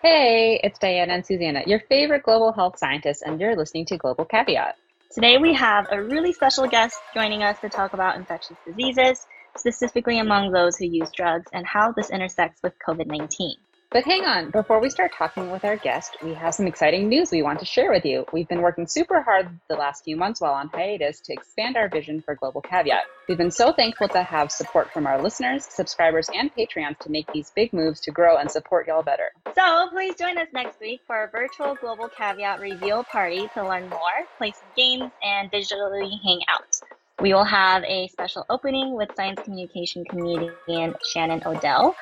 Hey, it's Diana and Susanna, your favorite global health scientists, and you're listening to Global Caveat. Today we have a really special guest joining us to talk about infectious diseases, specifically among those who use drugs, and how this intersects with COVID 19. But hang on, before we start talking with our guest, we have some exciting news we want to share with you. We've been working super hard the last few months while on hiatus to expand our vision for Global Caveat. We've been so thankful to have support from our listeners, subscribers, and Patreons to make these big moves to grow and support y'all better. So please join us next week for our virtual Global Caveat reveal party to learn more, play some games, and digitally hang out. We will have a special opening with science communication comedian Shannon Odell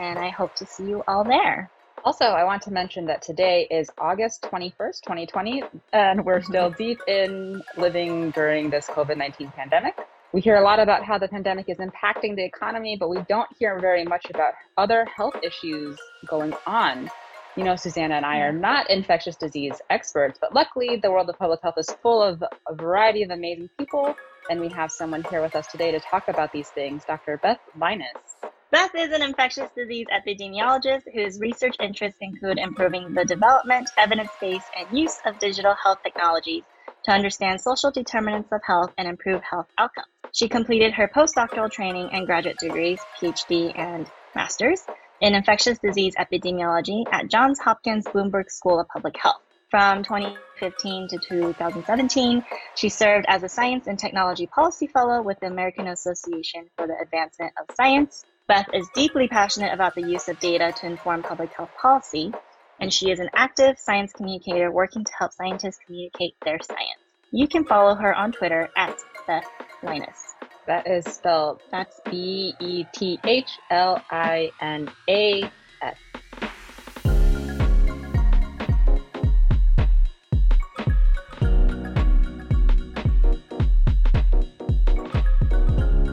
and I hope to see you all there. Also, I want to mention that today is August 21st, 2020, and we're still deep in living during this COVID 19 pandemic. We hear a lot about how the pandemic is impacting the economy, but we don't hear very much about other health issues going on. You know, Susanna and I are not infectious disease experts, but luckily the world of public health is full of a variety of amazing people, and we have someone here with us today to talk about these things, Dr. Beth Linas. Beth is an infectious disease epidemiologist whose research interests include improving the development, evidence base, and use of digital health technologies to understand social determinants of health and improve health outcomes. She completed her postdoctoral training and graduate degrees, PhD and master's, in infectious disease epidemiology at Johns Hopkins Bloomberg School of Public Health. From 2015 to 2017, she served as a Science and Technology Policy Fellow with the American Association for the Advancement of Science Beth is deeply passionate about the use of data to inform public health policy, and she is an active science communicator working to help scientists communicate their science. You can follow her on Twitter at Beth Linas. That is spelled, that's B E T H L I N A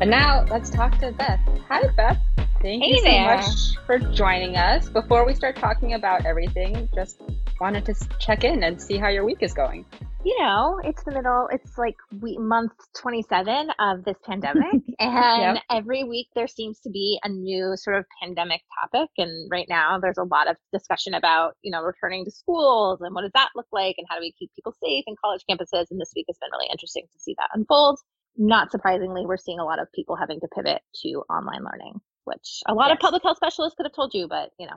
Now let's talk to Beth. Hi, Beth. Thank hey you so there. much for joining us. Before we start talking about everything, just wanted to check in and see how your week is going. You know, it's the middle, it's like we, month 27 of this pandemic. and Yep. every week there seems to be a new sort of pandemic topic. And right now there's a lot of discussion about, you know, returning to schools and what does that look like and how do we keep people safe in college campuses. And this week has been really interesting to see that unfold. Not surprisingly, we're seeing a lot of people having to pivot to online learning, which a lot of public health specialists could have told you, but you know,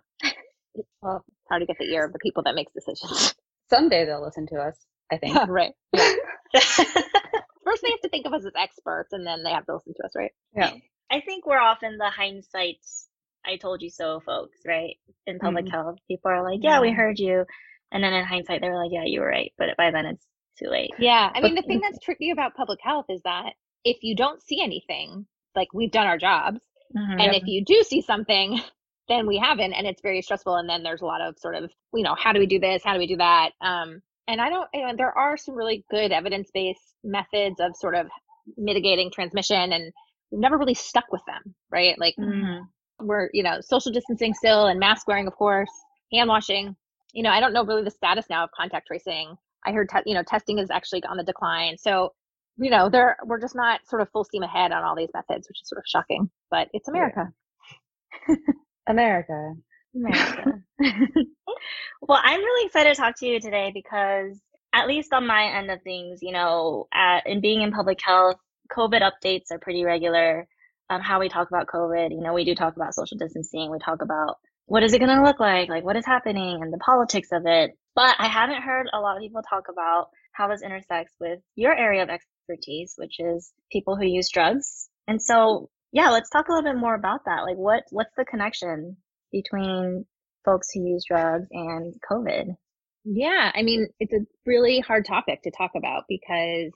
it's Well, hard to get the ear of the people that makes decisions. someday they'll listen to us, I think. right. Yeah. First, they have to think of us as experts, and then they have to listen to us, right? Yeah. I think we're often the hindsight, I told you so folks, right? In public Mhm. health, people are like, yeah, we heard you. And then in hindsight, they were like, yeah, you were right. But by then it's too late. Yeah. I mean, But- the thing that's tricky about public health is that if you don't see anything, like we've done our jobs, Mhm. and if you do see something, then we haven't, and it's very stressful. And then there's a lot of sort of, you know, how do we do this? How do we do that? Um, and I don't, you know, there are some really good evidence based methods of sort of mitigating transmission, and we've never really stuck with them, right? Like, Mhm. we're you know social distancing still and mask wearing of course hand washing you know i don't know really the status now of contact tracing i heard te- you know testing is actually on the decline so you know there we're just not sort of full steam ahead on all these methods which is sort of shocking but it's Yeah. america America. America. well, I'm really excited to talk to you today because, at least on my end of things, you know, at, in being in public health, COVID updates are pretty regular. Um, how we talk about COVID, you know, we do talk about social distancing. We talk about what is it going to look like, like what is happening, and the politics of it. But I haven't heard a lot of people talk about how this intersects with your area of expertise, which is people who use drugs. And so, yeah, let's talk a little bit more about that. Like, what what's the connection between folks who use drugs and COVID. yeah i mean it's a really hard topic to talk about because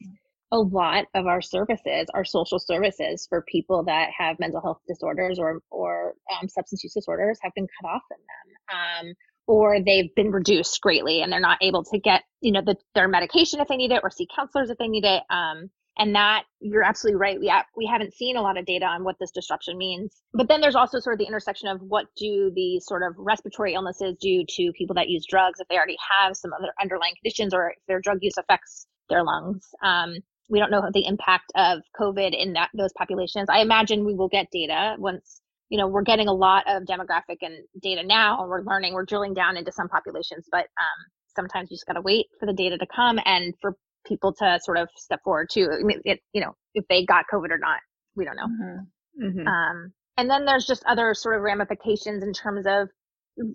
a lot of our services are social services for people that have mental health disorders or or um, substance use disorders have been cut off from them um, or they've been reduced greatly and they're not able to get you know the, their medication if they need it or see counselors if they need it um, and that you're absolutely right we we haven't seen a lot of data on what this disruption means but then there's also sort of the intersection of what do the sort of respiratory illnesses do to people that use drugs if they already have some other underlying conditions or if their drug use affects their lungs um, we don't know the impact of covid in that those populations. I imagine we will get data once you know we're getting a lot of demographic and data now and we're learning we're drilling down into some populations but um, sometimes you just got to wait for the data to come and for people to sort of step forward too i mean it, you know if they got covid or not we don't know mm-hmm. Mm-hmm. Um, and then there's just other sort of ramifications in terms of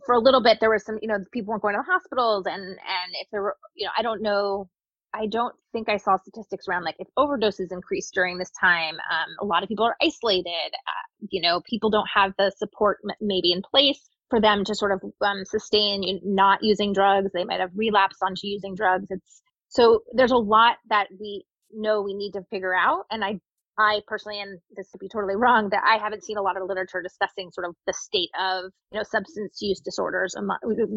for a little bit there was some you know people weren't going to the hospitals and and if there were you know i don't know i don't think i saw statistics around like if overdoses increased during this time um, a lot of people are isolated uh, you know people don't have the support maybe in place for them to sort of um, sustain not using drugs they might have relapsed onto using drugs it's so there's a lot that we know we need to figure out and i I personally, and this could be totally wrong, that I haven't seen a lot of literature discussing sort of the state of you know substance use disorders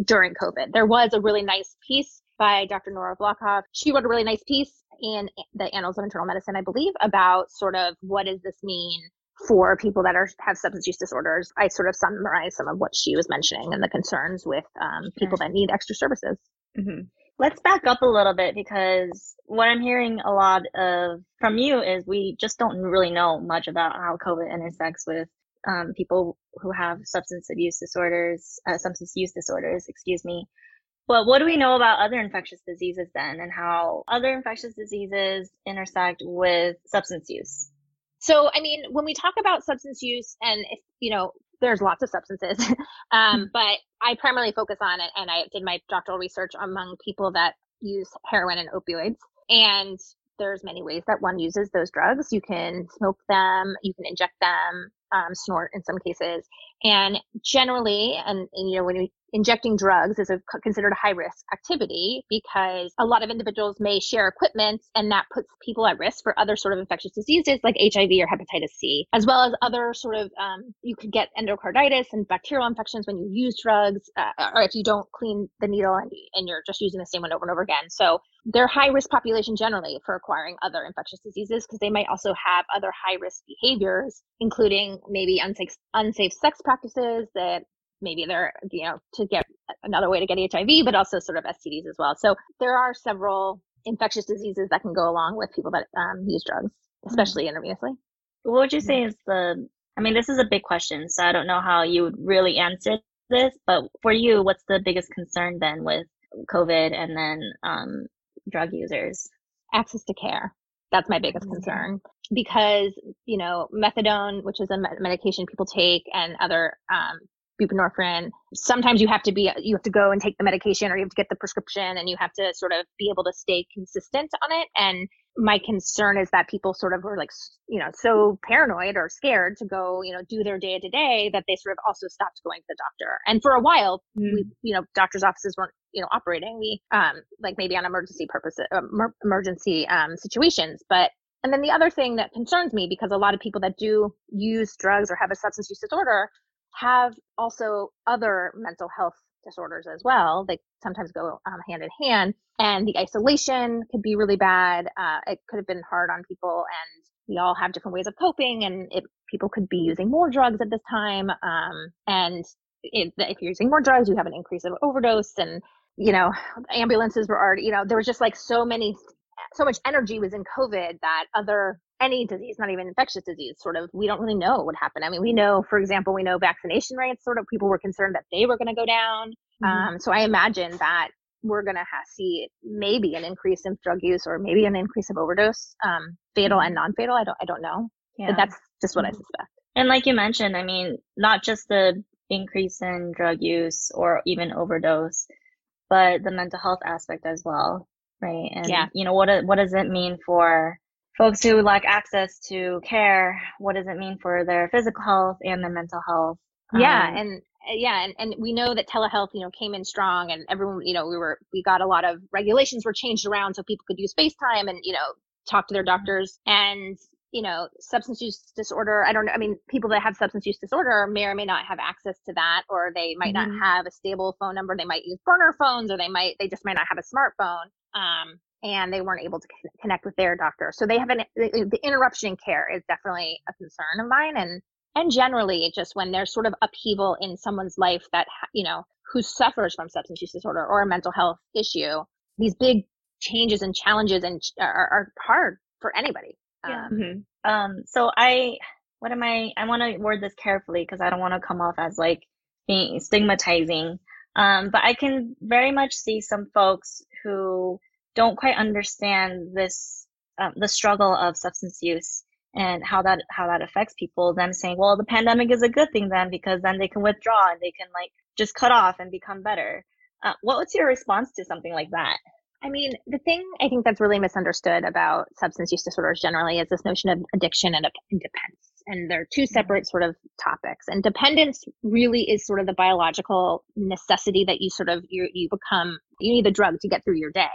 during COVID. There was a really nice piece by Dr. Nora Volkow. She wrote a really nice piece in the Annals of Internal Medicine, I believe, about sort of what does this mean for people that are have substance use disorders. I sort of summarized some of what she was mentioning and the concerns with um, people that need extra services. Mm-hmm. Let's back up a little bit because what I'm hearing a lot of from you is we just don't really know much about how COVID intersects with um, people who have substance abuse disorders, uh, substance use disorders, excuse me. But what do we know about other infectious diseases then and how other infectious diseases intersect with substance use? So, I mean, when we talk about substance use and if, you know, there's lots of substances, um, hmm. but I primarily focus on it, and I did my doctoral research among people that use heroin and opioids. And there's many ways that one uses those drugs. You can smoke them, you can inject them, um, snort in some cases, and generally, and, and you know, when we injecting drugs is a, considered a high risk activity because a lot of individuals may share equipment and that puts people at risk for other sort of infectious diseases like HIV or hepatitis C, as well as other sort of, um, you could get endocarditis and bacterial infections when you use drugs uh, or if you don't clean the needle and, and you're just using the same one over and over again. So they're high risk population generally for acquiring other infectious diseases because they might also have other high risk behaviors, including maybe unsafe, unsafe sex practices that maybe they're you know to get another way to get hiv but also sort of stds as well so there are several infectious diseases that can go along with people that um, use drugs mm-hmm. especially mm-hmm. intravenously what would you say is the i mean this is a big question so i don't know how you would really answer this but for you what's the biggest concern then with covid and then um, drug users access to care that's my biggest mm-hmm. concern because you know methadone which is a medication people take and other um, buprenorphine. Sometimes you have to be you have to go and take the medication or you have to get the prescription and you have to sort of be able to stay consistent on it. And my concern is that people sort of are like you know so paranoid or scared to go you know do their day to day that they sort of also stopped going to the doctor. And for a while mm. we you know doctors offices weren't you know operating. We um like maybe on emergency purposes uh, emergency um situations. But and then the other thing that concerns me because a lot of people that do use drugs or have a substance use disorder have also other mental health disorders as well. They sometimes go um, hand in hand, and the isolation could be really bad. Uh, it could have been hard on people, and we all have different ways of coping, and it, people could be using more drugs at this time. Um, and if, if you're using more drugs, you have an increase of overdose, and you know, ambulances were already, you know, there was just like so many, so much energy was in COVID that other any disease, not even infectious disease, sort of, we don't really know what happened. I mean, we know, for example, we know vaccination rates, sort of, people were concerned that they were going to go down. Mm-hmm. Um, so I imagine that we're going to see maybe an increase in drug use or maybe an increase of overdose, um, fatal and mm-hmm. non-fatal. I don't, I don't know, yeah. but that's just what mm-hmm. I suspect. And like you mentioned, I mean, not just the increase in drug use or even overdose, but the mental health aspect as well, right? And yeah. you know, what what does it mean for folks who lack access to care, what does it mean for their physical health and their mental health? Yeah, um, and uh, yeah, and, and we know that telehealth, you know, came in strong and everyone, you know, we were we got a lot of regulations were changed around so people could use FaceTime and, you know, talk to their doctors and you know, substance use disorder. I don't know. I mean, people that have substance use disorder may or may not have access to that, or they might mm-hmm. not have a stable phone number. They might use burner phones, or they might, they just might not have a smartphone. Um, and they weren't able to connect with their doctor. So they have an the interruption in care is definitely a concern of mine, and and generally just when there's sort of upheaval in someone's life that you know who suffers from substance use disorder or a mental health issue, these big changes and challenges and are, are hard for anybody. Yeah. Um, mm-hmm. um, so I what am I? I want to word this carefully because I don't want to come off as like being stigmatizing. Um, but I can very much see some folks who don't quite understand this, um, the struggle of substance use and how that how that affects people. Them saying, "Well, the pandemic is a good thing then because then they can withdraw and they can like just cut off and become better." Uh, what was your response to something like that? I mean, the thing I think that's really misunderstood about substance use disorders generally is this notion of addiction and dependence. And they're two mm-hmm. separate sort of topics. And dependence really is sort of the biological necessity that you sort of you you become you need the drug to get through your day.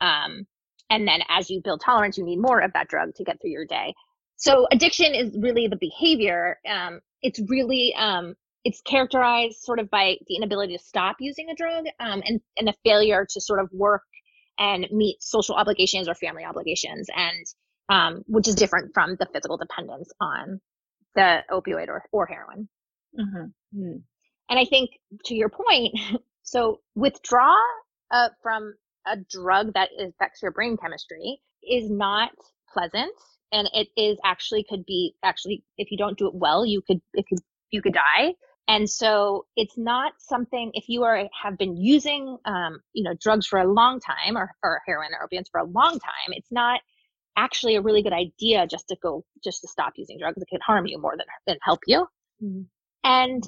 Um, and then as you build tolerance, you need more of that drug to get through your day. So addiction is really the behavior. Um, it's really um, it's characterized sort of by the inability to stop using a drug um, and, and a failure to sort of work and meet social obligations or family obligations and um, which is different from the physical dependence on the opioid or, or heroin mm-hmm. mm. and i think to your point so withdraw uh, from a drug that affects your brain chemistry is not pleasant and it is actually could be actually if you don't do it well you could it could you could die and so it's not something, if you are, have been using, um, you know, drugs for a long time or, or heroin or opiates for a long time, it's not actually a really good idea just to go, just to stop using drugs. It can harm you more than, than help you. Mm-hmm. And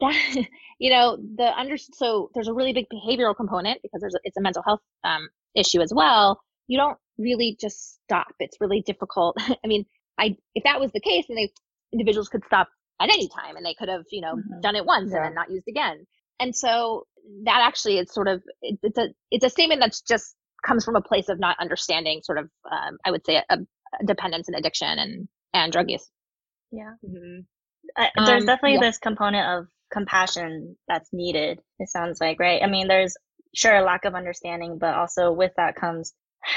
that, you know, the under, so there's a really big behavioral component because there's, a, it's a mental health, um, issue as well. You don't really just stop. It's really difficult. I mean, I, if that was the case, then they, individuals could stop at any time and they could have you know mm-hmm. done it once yeah. and then not used again and so that actually is sort of it, it's a it's a statement that's just comes from a place of not understanding sort of um, i would say a, a, dependence and addiction and and drug use yeah mm-hmm. I, there's um, definitely yeah. this component of compassion that's needed it sounds like right i mean there's sure a lack of understanding but also with that comes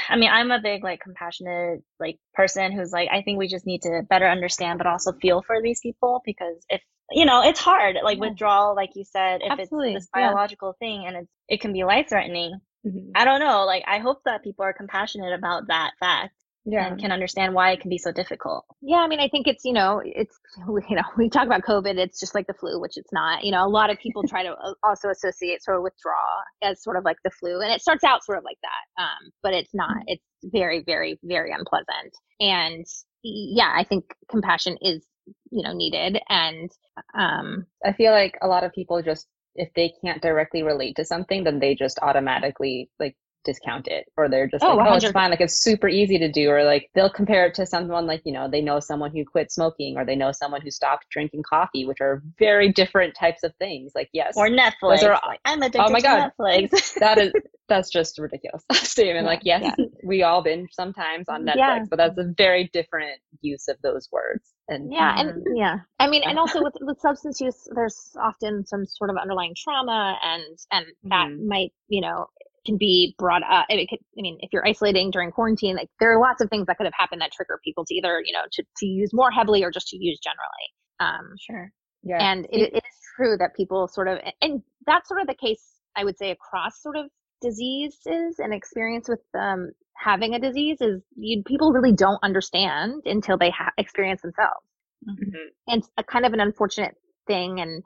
I mean, I'm a big like compassionate like person who's like I think we just need to better understand but also feel for these people because if you know, it's hard like yeah. withdrawal like you said if Absolutely. it's this biological yeah. thing and it's it can be life threatening. Mm-hmm. I don't know, like I hope that people are compassionate about that fact yeah. and can understand why it can be so difficult. Yeah, I mean, I think it's, you know, it's, you know, we talk about COVID, it's just like the flu, which it's not. You know, a lot of people try to uh, also associate sort of withdraw as sort of like the flu. And it starts out sort of like that, um, but it's not. Mm-hmm. It's very, very, very unpleasant. And yeah, I think compassion is, you know, needed. And um, I feel like a lot of people just if they can't directly relate to something, then they just automatically like discount it or they're just oh, like, oh, it's fine. Like it's super easy to do. Or like they'll compare it to someone like, you know, they know someone who quit smoking or they know someone who stopped drinking coffee, which are very different types of things. Like, yes. Or Netflix. Are, like, I'm addicted oh my God. Netflix. that is, that's just ridiculous statement. Yeah, like, yes, yeah. we all binge sometimes on Netflix, yeah. but that's a very different use of those words. And yeah, and mm-hmm. yeah, I mean, and also with with substance use, there's often some sort of underlying trauma, and and that mm. might, you know, can be brought up. It could, I mean, if you're isolating during quarantine, like there are lots of things that could have happened that trigger people to either, you know, to, to use more heavily or just to use generally. Um, sure. Yeah. And it, it is true that people sort of, and that's sort of the case, I would say, across sort of diseases and experience with um, having a disease is you, people really don't understand until they ha- experience themselves. Mm-hmm. And it's a kind of an unfortunate thing. And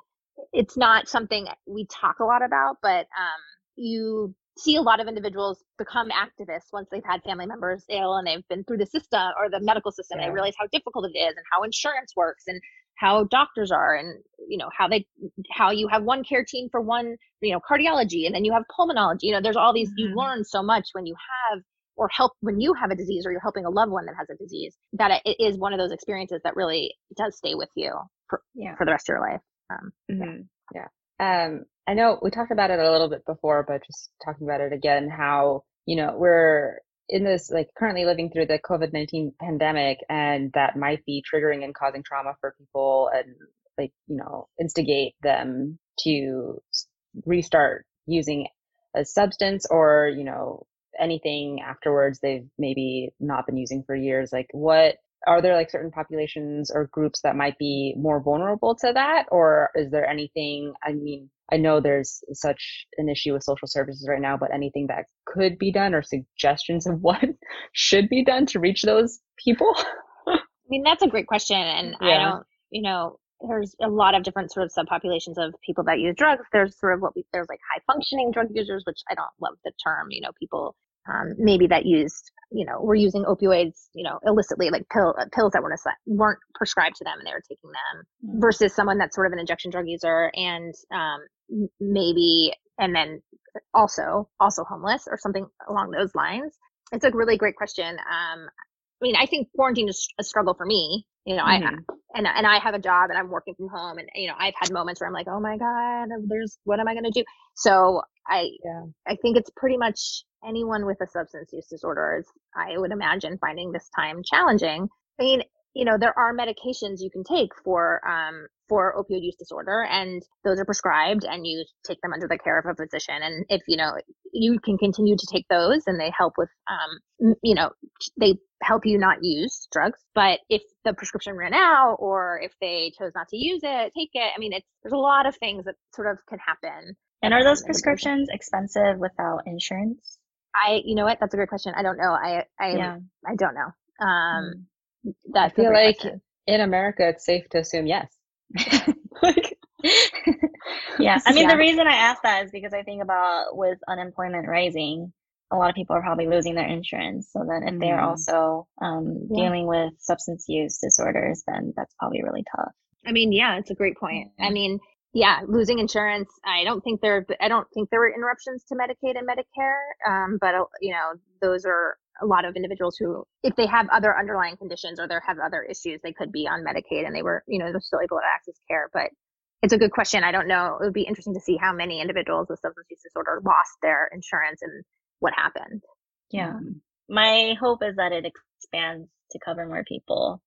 it's not something we talk a lot about, but um, you see a lot of individuals become activists once they've had family members ill and they've been through the system or the medical system yeah. and they realize how difficult it is and how insurance works and how doctors are and you know how they how you have one care team for one you know cardiology and then you have pulmonology you know there's all these mm-hmm. you learn so much when you have or help when you have a disease or you're helping a loved one that has a disease that it is one of those experiences that really does stay with you for, yeah. for the rest of your life um, mm-hmm. yeah. yeah. Um, I know we talked about it a little bit before, but just talking about it again, how, you know, we're in this, like currently living through the COVID 19 pandemic, and that might be triggering and causing trauma for people and, like, you know, instigate them to restart using a substance or, you know, anything afterwards they've maybe not been using for years. Like, what are there like certain populations or groups that might be more vulnerable to that or is there anything i mean i know there's such an issue with social services right now but anything that could be done or suggestions of what should be done to reach those people I mean, that's a great question. And yeah. I don't, you know, there's a lot of different sort of subpopulations of people that use drugs. There's sort of what we, there's like high functioning drug users, which I don't love the term, you know, people um, maybe that used, you know, were using opioids, you know, illicitly, like pill, uh, pills that weren't, weren't prescribed to them and they were taking them mm-hmm. versus someone that's sort of an injection drug user and um, maybe, and then also, also homeless or something along those lines. It's a really great question. Um, I mean, I think quarantine is a struggle for me. You know, mm-hmm. I and and I have a job and I'm working from home, and you know, I've had moments where I'm like, oh my god, there's what am I going to do? So I yeah. I think it's pretty much anyone with a substance use disorder is I would imagine finding this time challenging. I mean, you know, there are medications you can take for um, for opioid use disorder, and those are prescribed, and you take them under the care of a physician. And if you know, you can continue to take those, and they help with, um, you know, they help you not use drugs. But if the prescription ran out, or if they chose not to use it, take it. I mean, it's there's a lot of things that sort of can happen. And are those prescriptions expensive without insurance? I, you know what? That's a great question. I don't know. I, I, yeah. I don't know. Um, mm I feel like question. in America, it's safe to assume yes. like, yeah. I mean, yeah. the reason I ask that is because I think about with unemployment rising, a lot of people are probably losing their insurance. So then, if mm they're also um, yeah. dealing with substance use disorders, then that's probably really tough. I mean, yeah, it's a great point. I mean, yeah, losing insurance. I don't think there. I don't think there were interruptions to Medicaid and Medicare. Um, but uh, you know, those are a lot of individuals who, if they have other underlying conditions or they have other issues, they could be on Medicaid and they were, you know, they're still able to access care. But it's a good question. I don't know. It would be interesting to see how many individuals with substance use disorder lost their insurance and what happened. Yeah. Um, My hope is that it expands to cover more people.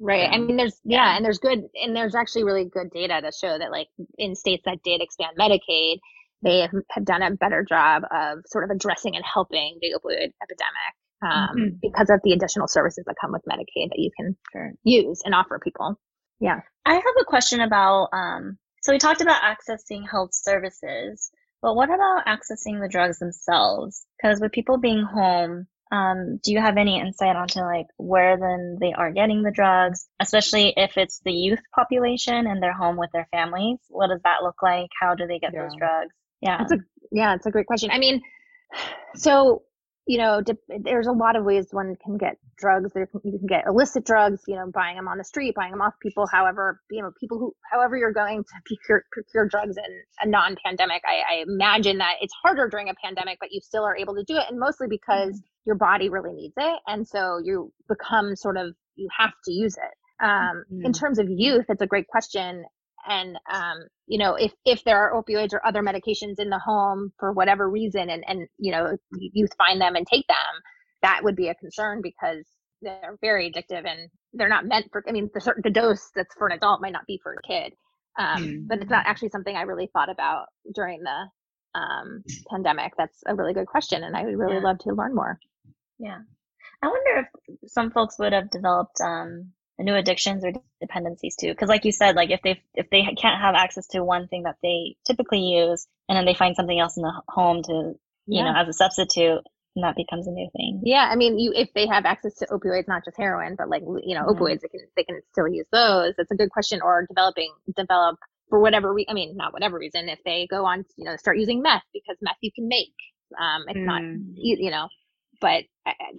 Right. I mean, there's, yeah, and there's good, and there's actually really good data to show that, like, in states that did expand Medicaid, they have done a better job of sort of addressing and helping the opioid epidemic um, mm-hmm. because of the additional services that come with Medicaid that you can sure. use and offer people. Yeah. I have a question about um, so we talked about accessing health services, but what about accessing the drugs themselves? Because with people being home, um, do you have any insight onto like where then they are getting the drugs, especially if it's the youth population and they're home with their families? What does that look like? How do they get yeah. those drugs? Yeah, it's a yeah, it's a great question. I mean, so you know, there's a lot of ways one can get drugs. There, you can get illicit drugs, you know, buying them on the street, buying them off people. However, you know, people who, however you're going to procure, procure drugs in a non-pandemic, I, I, imagine that it's harder during a pandemic, but you still are able to do it, and mostly because mm-hmm. Your body really needs it, and so you become sort of you have to use it. Um, mm-hmm. In terms of youth, it's a great question and um, you know if if there are opioids or other medications in the home for whatever reason and and you know youth find them and take them that would be a concern because they're very addictive and they're not meant for i mean the certain the dose that's for an adult might not be for a kid um, mm. but it's not actually something i really thought about during the um, pandemic that's a really good question and i would really yeah. love to learn more yeah i wonder if some folks would have developed um, new addictions or dependencies too because like you said like if they if they can't have access to one thing that they typically use and then they find something else in the home to you yeah. know as a substitute and that becomes a new thing yeah i mean you if they have access to opioids not just heroin but like you know mm-hmm. opioids they can they can still use those that's a good question or developing develop for whatever re- i mean not whatever reason if they go on you know start using meth because meth you can make um it's mm. not you know but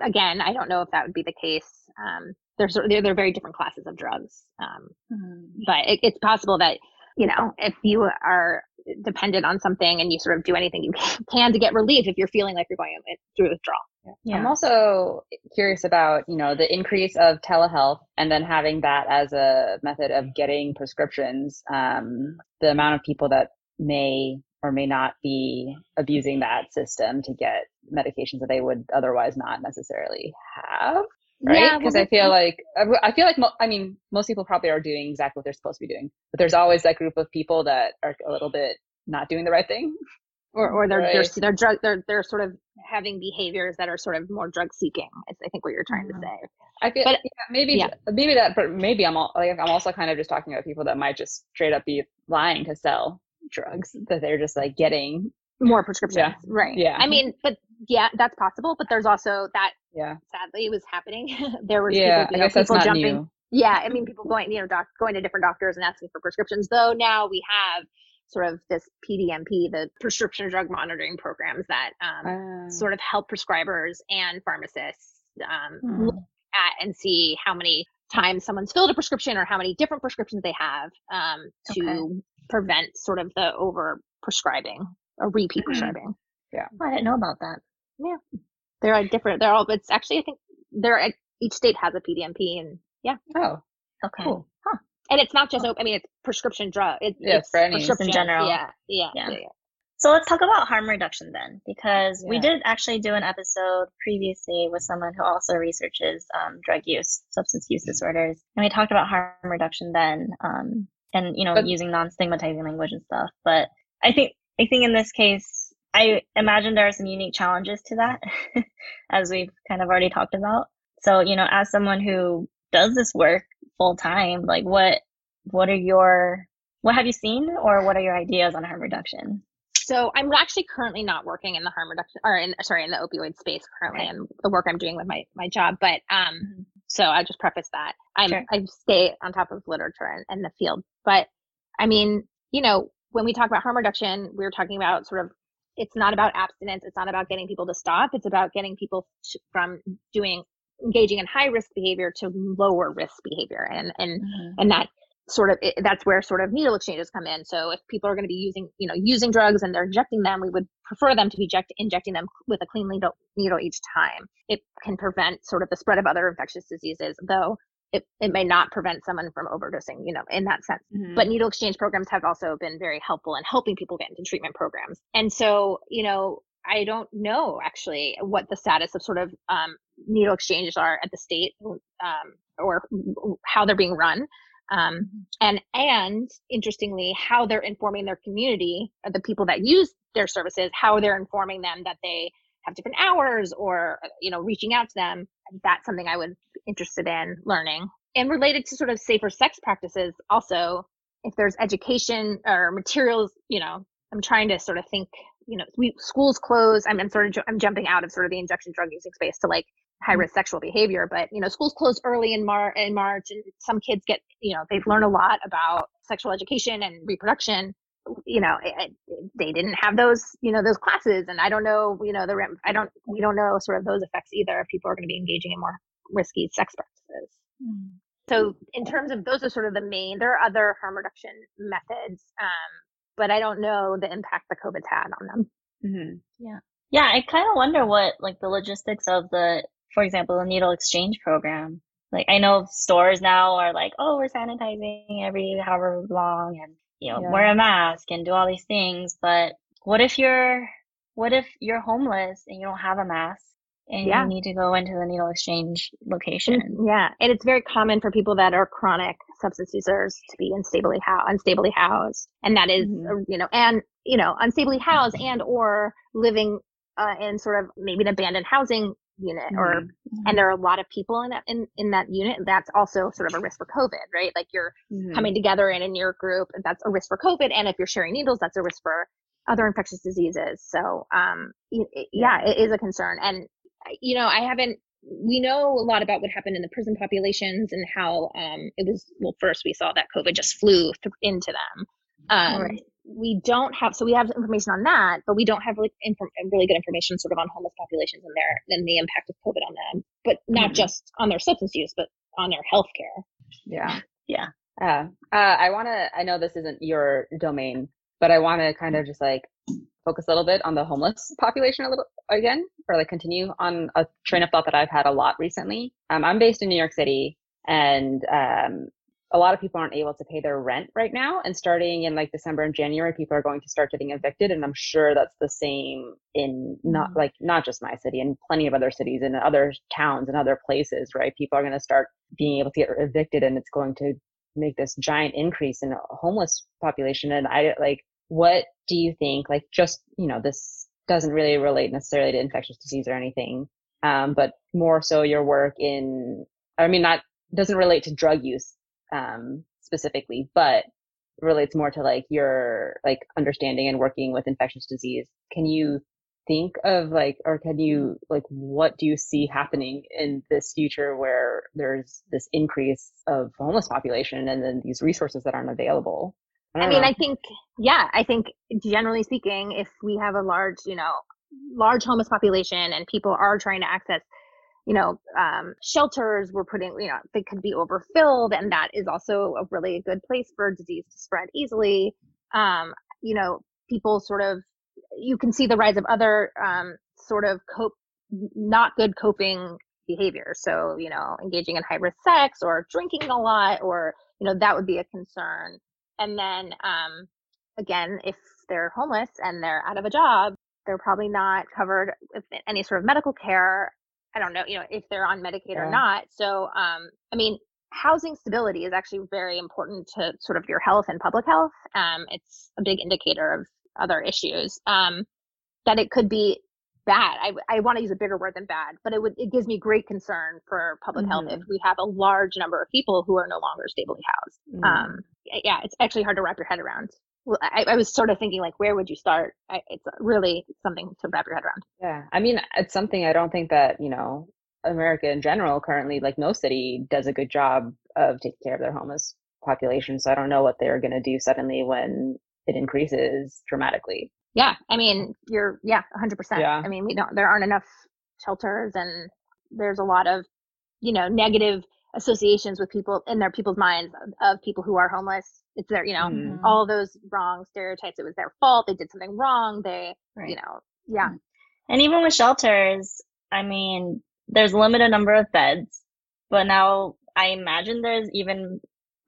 again i don't know if that would be the case um they're they're, they're very different classes of drugs. Um, mm-hmm. But it, it's possible that you know if you are dependent on something and you sort of do anything you can to get relief if you're feeling like you're going through withdrawal. Yeah. I'm also curious about you know the increase of telehealth and then having that as a method of getting prescriptions. Um, the amount of people that may or may not be abusing that system to get medications that they would otherwise not necessarily have right? Because yeah, I feel like I feel like I mean most people probably are doing exactly what they're supposed to be doing, but there's always that group of people that are a little bit not doing the right thing, or or they're right. they're they're drug they're they're sort of having behaviors that are sort of more drug seeking. Is I think what you're trying mm-hmm. to say. I feel, but yeah, maybe yeah. maybe that, but maybe I'm all, like I'm also kind of just talking about people that might just straight up be lying to sell drugs that they're just like getting more prescriptions. Yeah. Right. Yeah. I mean, but yeah, that's possible. But there's also that. Yeah. Sadly, it was happening. there were yeah. People, you know, I guess that's not jumping. New. Yeah, I mean, people going, you know, doc, going to different doctors and asking for prescriptions. Though now we have sort of this PDMP, the prescription drug monitoring programs that um, uh. sort of help prescribers and pharmacists um, mm. look at and see how many times someone's filled a prescription or how many different prescriptions they have um, to okay. prevent sort of the over prescribing or repeat mm-hmm. prescribing. Yeah, I didn't know about that. Yeah, they're like different. They're all. It's actually I think they're each state has a PDMP and yeah. Oh, okay. Cool. Huh. And it's not just I mean, it's prescription drug. It, yeah, it's for any in general. Yeah, yeah, yeah. yeah, yeah. So let's talk about harm reduction then, because yeah. we did actually do an episode previously with someone who also researches um, drug use, substance use disorders, and we talked about harm reduction then, um, and you know, but, using non-stigmatizing language and stuff. But I think I think in this case, I imagine there are some unique challenges to that, as we've kind of already talked about. So, you know, as someone who does this work full time, like what what are your what have you seen or what are your ideas on harm reduction? So I'm actually currently not working in the harm reduction or in sorry in the opioid space currently okay. and the work I'm doing with my my job. But um, mm-hmm. so I'll just preface that I'm sure. I stay on top of literature and, and the field. But I mean, you know, when we talk about harm reduction, we're talking about sort of it's not about abstinence. It's not about getting people to stop. It's about getting people to, from doing engaging in high risk behavior to lower risk behavior and and mm-hmm. and that sort of it, that's where sort of needle exchanges come in so if people are going to be using you know using drugs and they're injecting them we would prefer them to be inject, injecting them with a clean needle, needle each time it can prevent sort of the spread of other infectious diseases though it, it may not prevent someone from overdosing you know in that sense mm-hmm. but needle exchange programs have also been very helpful in helping people get into treatment programs and so you know I don't know actually what the status of sort of um, needle exchanges are at the state um, or how they're being run. Um, and and interestingly, how they're informing their community, the people that use their services, how they're informing them that they have different hours or you know reaching out to them. That's something I would be interested in learning. And related to sort of safer sex practices, also if there's education or materials, you know, I'm trying to sort of think you know, we schools close. I'm, I'm sort of I'm jumping out of sort of the injection drug using space to like high risk mm-hmm. sexual behavior. But you know, schools close early in Mar in March, and some kids get you know they've learned a lot about sexual education and reproduction. You know, it, it, they didn't have those you know those classes, and I don't know you know the I don't we don't know sort of those effects either if people are going to be engaging in more risky sex practices. Mm. So in terms of those are sort of the main. There are other harm reduction methods. Um, but I don't know the impact the COVID's had on them. Mm-hmm. Yeah. Yeah. I kind of wonder what, like, the logistics of the, for example, the needle exchange program. Like, I know stores now are like, oh, we're sanitizing every however long and, you know, yeah. wear a mask and do all these things. But what if you're, what if you're homeless and you don't have a mask? and yeah. you need to go into the needle exchange location. Yeah, and it's very common for people that are chronic substance users to be unstably housed, unstably housed, and that is, mm-hmm. you know, and you know, unstably housed and or living uh, in sort of maybe an abandoned housing unit, mm-hmm. or mm-hmm. and there are a lot of people in that in, in that unit. That's also sort of a risk for COVID, right? Like you're mm-hmm. coming together in in your group, that's a risk for COVID, and if you're sharing needles, that's a risk for other infectious diseases. So, um, yeah, it is a concern, and you know, I haven't we know a lot about what happened in the prison populations and how um, it was well first we saw that covid just flew th- into them um, right. We don't have so we have information on that but we don't have really, inf- really good information sort of on homeless populations and their and the impact of covid on them but not mm-hmm. just on their substance use but on their health care yeah yeah uh, uh, i want to i know this isn't your domain but i want to kind of just like focus a little bit on the homeless population a little again, or like continue on a train of thought that I've had a lot recently. Um, I'm based in New York City, and um, a lot of people aren't able to pay their rent right now. And starting in like December and January, people are going to start getting evicted, and I'm sure that's the same in not mm-hmm. like not just my city, and plenty of other cities and other towns and other places. Right? People are going to start being able to get evicted, and it's going to make this giant increase in homeless population. And I like what do you think? Like, just, you know, this doesn't really relate necessarily to infectious disease or anything, um, but more so your work in, I mean, not, doesn't relate to drug use um, specifically, but relates more to like your like understanding and working with infectious disease. Can you think of like, or can you like, what do you see happening in this future where there's this increase of homeless population and then these resources that aren't available? I, I mean, know. I think, yeah, I think generally speaking, if we have a large, you know, large homeless population and people are trying to access you know, um, shelters were putting, you know, they could be overfilled, and that is also a really good place for disease to spread easily. Um, you know, people sort of, you can see the rise of other um, sort of cope, not good coping behavior. So, you know, engaging in high risk sex or drinking a lot, or, you know, that would be a concern. And then, um, again, if they're homeless and they're out of a job, they're probably not covered with any sort of medical care I don't know, you know, if they're on Medicaid yeah. or not. So, um, I mean, housing stability is actually very important to sort of your health and public health. Um, it's a big indicator of other issues. Um, that it could be bad. I, I want to use a bigger word than bad, but it would it gives me great concern for public mm-hmm. health if mm-hmm. we have a large number of people who are no longer stably housed. Mm-hmm. Um, yeah, it's actually hard to wrap your head around I, I, was sort of thinking like, where would you start? I, it's really something to wrap your head around. Yeah, I mean, it's something I don't think that you know America in general currently, like no city, does a good job of taking care of their homeless population. So I don't know what they're going to do suddenly when it increases dramatically. Yeah, I mean, you're yeah, 100. percent Yeah, I mean, we don't. There aren't enough shelters, and there's a lot of you know negative associations with people in their people's minds of, of people who are homeless. It's their you know mm-hmm. all those wrong stereotypes. It was their fault. They did something wrong. They right. you know yeah. And even with shelters i mean there's limited number of beds but now i imagine there's even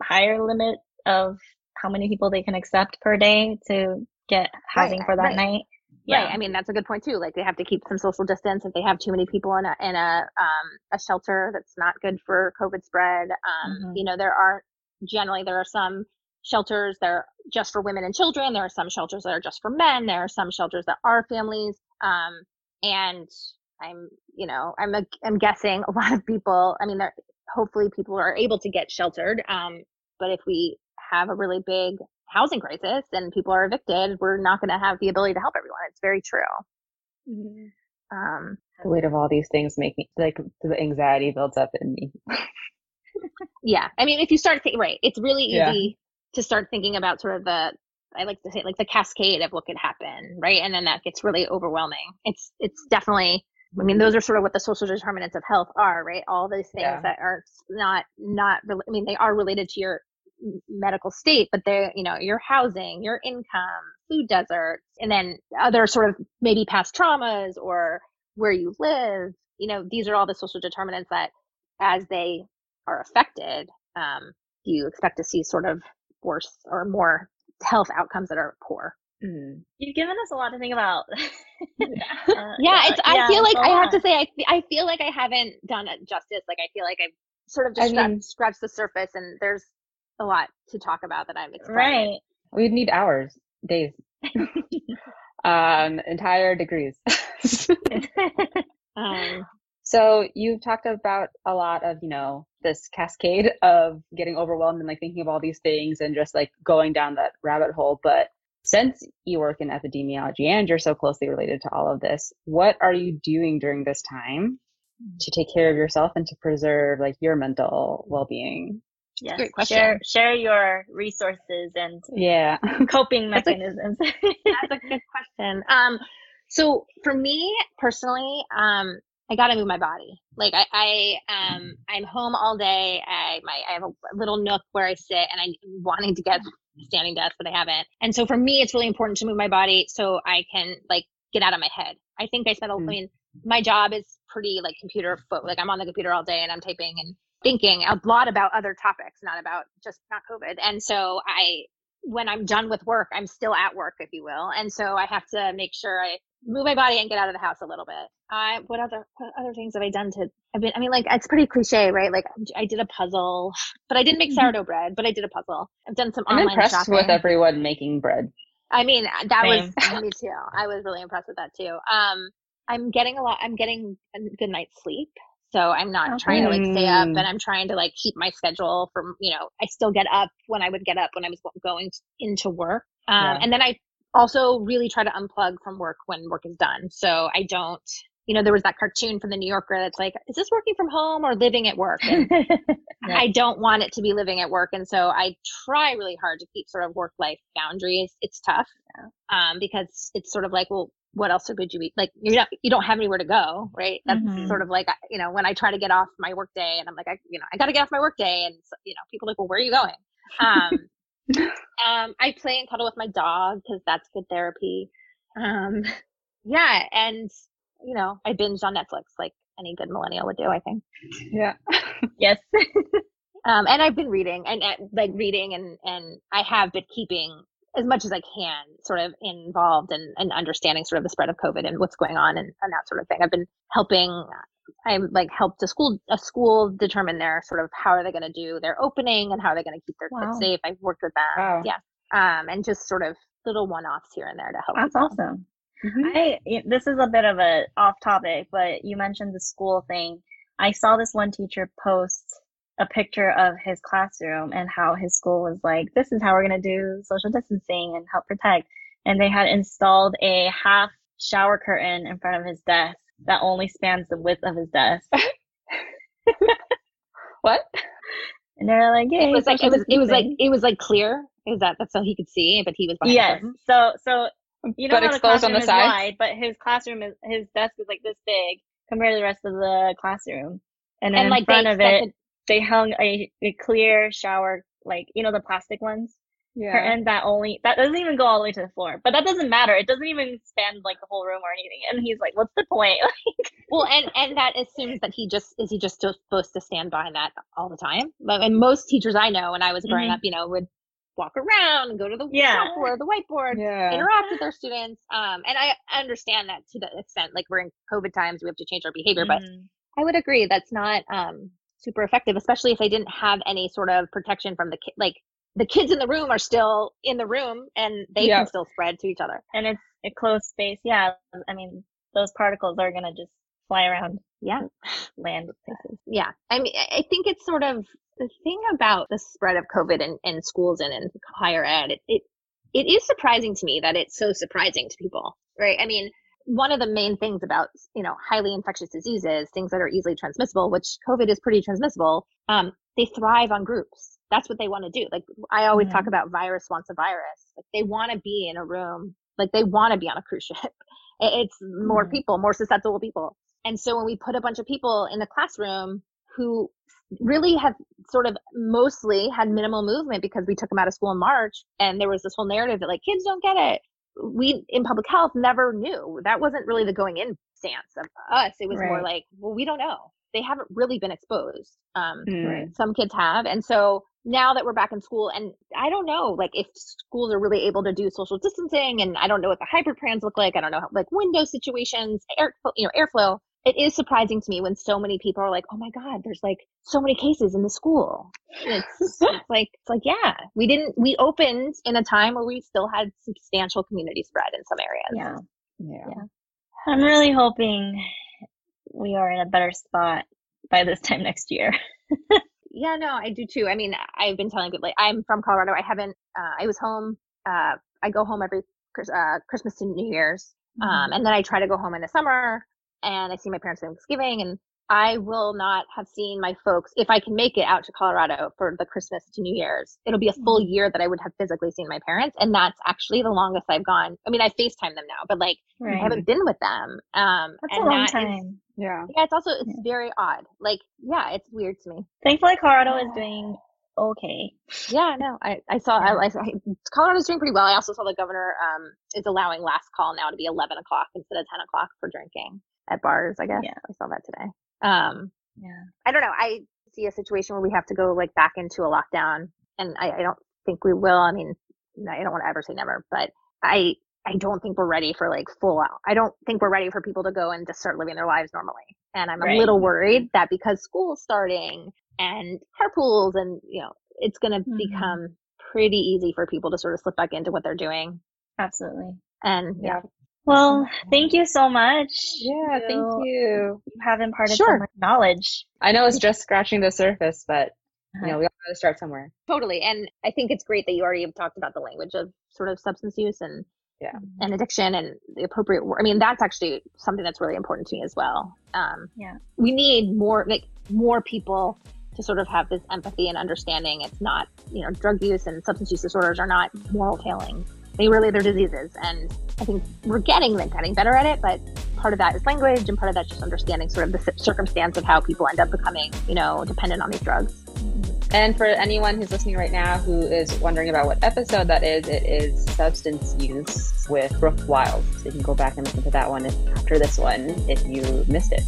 higher limit of how many people they can accept per day to get housing right, for that right. night yeah. Right. I mean, that's a good point too. Like they have to keep some social distance. If they have too many people in a in a um, a shelter, that's not good for COVID spread. Um, mm-hmm. You know, there are generally there are some shelters that are just for women and children. There are some shelters that are just for men. There are some shelters that are families. Um, and I'm, you know, I'm a, I'm guessing a lot of people. I mean, hopefully people are able to get sheltered. Um, but if we have a really big housing crisis and people are evicted, we're not going to have the ability to help everyone. It's very true. Mm-hmm. Um, the weight of all these things make me like the anxiety builds up in me. yeah, I mean, if you start thinking, right, it's really easy yeah. to start thinking about sort of the I like to say like the cascade of what could happen, right? And then that gets really overwhelming. It's it's definitely I mean, those are sort of what the social determinants of health are, right? All those things yeah. that are not not. I mean, they are related to your medical state, but they, you know, your housing, your income, food deserts, and then other sort of maybe past traumas or where you live. You know, these are all the social determinants that, as they are affected, um, you expect to see sort of worse or more health outcomes that are poor. Mm. You've given us a lot to think about. uh, yeah, it's. I yeah, feel like I have to say, I, I feel like I haven't done it justice. Like I feel like I've sort of just I mean, scratched the surface, and there's a lot to talk about that I'm excited. Right. We'd need hours, days, um, entire degrees. um, so you've talked about a lot of, you know, this cascade of getting overwhelmed and like thinking of all these things and just like going down that rabbit hole. But since you work in epidemiology and you're so closely related to all of this, what are you doing during this time to take care of yourself and to preserve like your mental well-being? Yes. Great question. Share, share your resources and yeah coping mechanisms. That's a, that's a good question. Um, so for me personally, um, I got to move my body. Like I, I, um, I'm home all day. I, my, I have a little nook where I sit and I'm wanting to get standing desk, but I haven't. And so for me, it's really important to move my body so I can like get out of my head. I think I spent, mm. I mean, my job is pretty like computer foot. Like I'm on the computer all day and I'm typing and thinking a lot about other topics, not about just not COVID. And so I, when I'm done with work, I'm still at work, if you will. And so I have to make sure I move my body and get out of the house a little bit. I, what other, what other things have I done to, I've been, I mean, like, it's pretty cliche, right? Like I did a puzzle, but I didn't make mm-hmm. sourdough bread, but I did a puzzle. I've done some I'm online impressed shopping. with everyone making bread. I mean, that Same. was me too. I was really impressed with that too. Um, I'm getting a lot, I'm getting a good night's sleep. So I'm not okay. trying to like stay up and I'm trying to like keep my schedule from, you know, I still get up when I would get up when I was going into work. Um, yeah. and then I, also really try to unplug from work when work is done. So I don't, you know, there was that cartoon from the New Yorker that's like, is this working from home or living at work? Yeah. I don't want it to be living at work. And so I try really hard to keep sort of work life boundaries. It's tough um, because it's sort of like, well, what else would you eat? like? You not you don't have anywhere to go, right? That's Mhm. sort of like you know when I try to get off my work day, and I'm like, I you know I got to get off my work day, and you know people are like, well, where are you going? Um, um, I play and cuddle with my dog because that's good therapy. Um, yeah, and you know I binge on Netflix like any good millennial would do, I think. Yeah. yes. um, and I've been reading and uh, like reading and and I have been keeping as much as I can sort of involved and and understanding sort of the spread of COVID and what's going on and, and that sort of thing. I've been helping. I'm like helped a school a school determine their sort of how are they going to do their opening and how are they going to keep their Wow. kids safe. I've worked with them, Wow. yeah, um, and just sort of little one offs here and there to help. That's people. awesome. Mhm. I this is a bit of a off topic, but you mentioned the school thing. I saw this one teacher post a picture of his classroom and how his school was like, this is how we're gonna do social distancing and help protect. And they had installed a half shower curtain in front of his desk that only spans the width of his desk. What? And they're like, yeah, It was like it was it was like it was like clear. Is that that's so he could see, but he was behind yes. So so you know But the exposed on the is wide, but his classroom is his desk is like this big compared to the rest of the classroom. And And in like front of it, they hung a, a clear shower, like you know the plastic ones, Yeah. curtain that only that doesn't even go all the way to the floor. But that doesn't matter. It doesn't even span like the whole room or anything. And he's like, "What's the point?" Well, and and that assumes that he just is he just supposed to stand behind that all the time. But- And most teachers I know when I was growing Mhm. up, you know, would walk around and go to the Yeah. chalkboard, the whiteboard, yeah. interact with their students. Um, and I understand that to the extent, like we're in COVID times, we have to change our behavior. But Mhm. I would agree that's not um super effective, especially if they didn't have any sort of protection from the kid. Like the kids in the room are still in the room and they Yeah. can still spread to each other. and it's a closed space. Yeah, I mean those particles are gonna just fly around, Yeah. land places. yeah i mean i I think it's sort of the thing about the spread of covid in, in schools and in higher ed it, it it is surprising to me that it's so surprising to people right i mean one of the main things about you know highly infectious diseases things that are easily transmissible which covid is pretty transmissible um, they thrive on groups that's what they want to do like i always talk Mhm. about virus wants a virus like they want to be in a room like they want to be on a cruise ship it's more Mhm. people more susceptible people and so when we put a bunch of people in the classroom who really have sort of mostly had minimal movement because we took them out of school in March and there was this whole narrative that like kids don't get it. We in public health never knew. That wasn't really the going in stance of us. It was more like, well, we don't know. They haven't really been exposed. Um, Mm. some kids have. And so now that we're back in school and I don't know like if schools are really able to do social distancing and I don't know what the hybrid plans look like. I don't know how, like window situations, air you know, airflow. It is surprising to me when so many people are like, "Oh my god, there's like so many cases in the school." It's, it's like it's like yeah, we didn't we opened in a time where we still had substantial community spread in some areas. Yeah, Yeah. Yeah. I'm really hoping we are in a better spot by this time next year. Yeah, no, I do too. I mean, I've been telling people like I'm from Colorado. I haven't. Uh, I was home. Uh, I go home every uh, Christmas to New Year's, um, and then I try to go home in the summer, and I see my parents Thanksgiving, and I will not have seen my folks if I can make it out to Colorado for the Christmas to New Year's. It'll be a full year that I would have physically seen my parents, and that's actually the longest I've gone. I mean, I FaceTime them now, but like I haven't been with them. Um, That's a long that is- time. Yeah. yeah, it's also it's very odd. Like, yeah, it's weird to me. Thankfully, Colorado is doing okay. Yeah, no, I, I saw, I, I, I, Colorado's doing pretty well. I also saw the governor um, is allowing last call now to be 11 o'clock instead of 10 o'clock for drinking at bars, I guess. Yeah. I saw that today. Um, Yeah. I don't know. I see a situation where we have to go like back into a lockdown and I, I don't think we will. I mean, I don't want to ever say never, but I, I don't think we're ready for like full out. I don't think we're ready for people to go and just start living their lives normally. And I'm a little worried that because school's starting and carpools and, you know, it's going to Mhm. become pretty easy for people to sort of slip back into what they're doing. Absolutely. And yeah, Yeah. Well, thank you so much. Yeah. Thank you. You have imparted Sure. so much knowledge. I know it's just scratching the surface, but you know, Uh-huh. we all got to start somewhere. totally. And I think it's great that you already have talked about the language of sort of substance use and yeah. and addiction and the appropriate word. I mean, that's actually something that's really important to me as well. Um, yeah. We need more, like, more people to sort of have this empathy and understanding. It's not, you know, drug use and substance use disorders are not moral failings. They really, they're diseases. And I think we're getting, like, getting better at it, but part of that is language and part of that's just understanding sort of the circumstance of how people end up becoming, you know, dependent on these drugs. And for anyone who's listening right now who is wondering about what episode that is, it is substance use with Brooke Wild. So you can go back and listen to that one after this one if you missed it.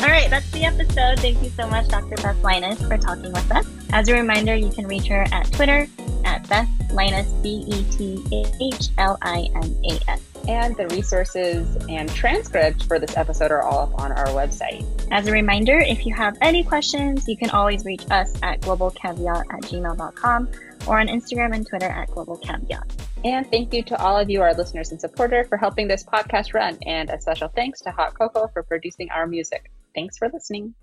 All right, that's the episode. Thank you so much, Dr. Beth Linas, for talking with us. As a reminder, you can reach her at Twitter at Beth Linas, B E T H L I N A S and the resources and transcript for this episode are all up on our website. As a reminder, if you have any questions, you can always reach us at globalcaveat at gmail.com or on Instagram and Twitter at globalcaveat. And thank you to all of you, our listeners and supporters, for helping this podcast run. And a special thanks to Hot Cocoa for producing our music. Thanks for listening.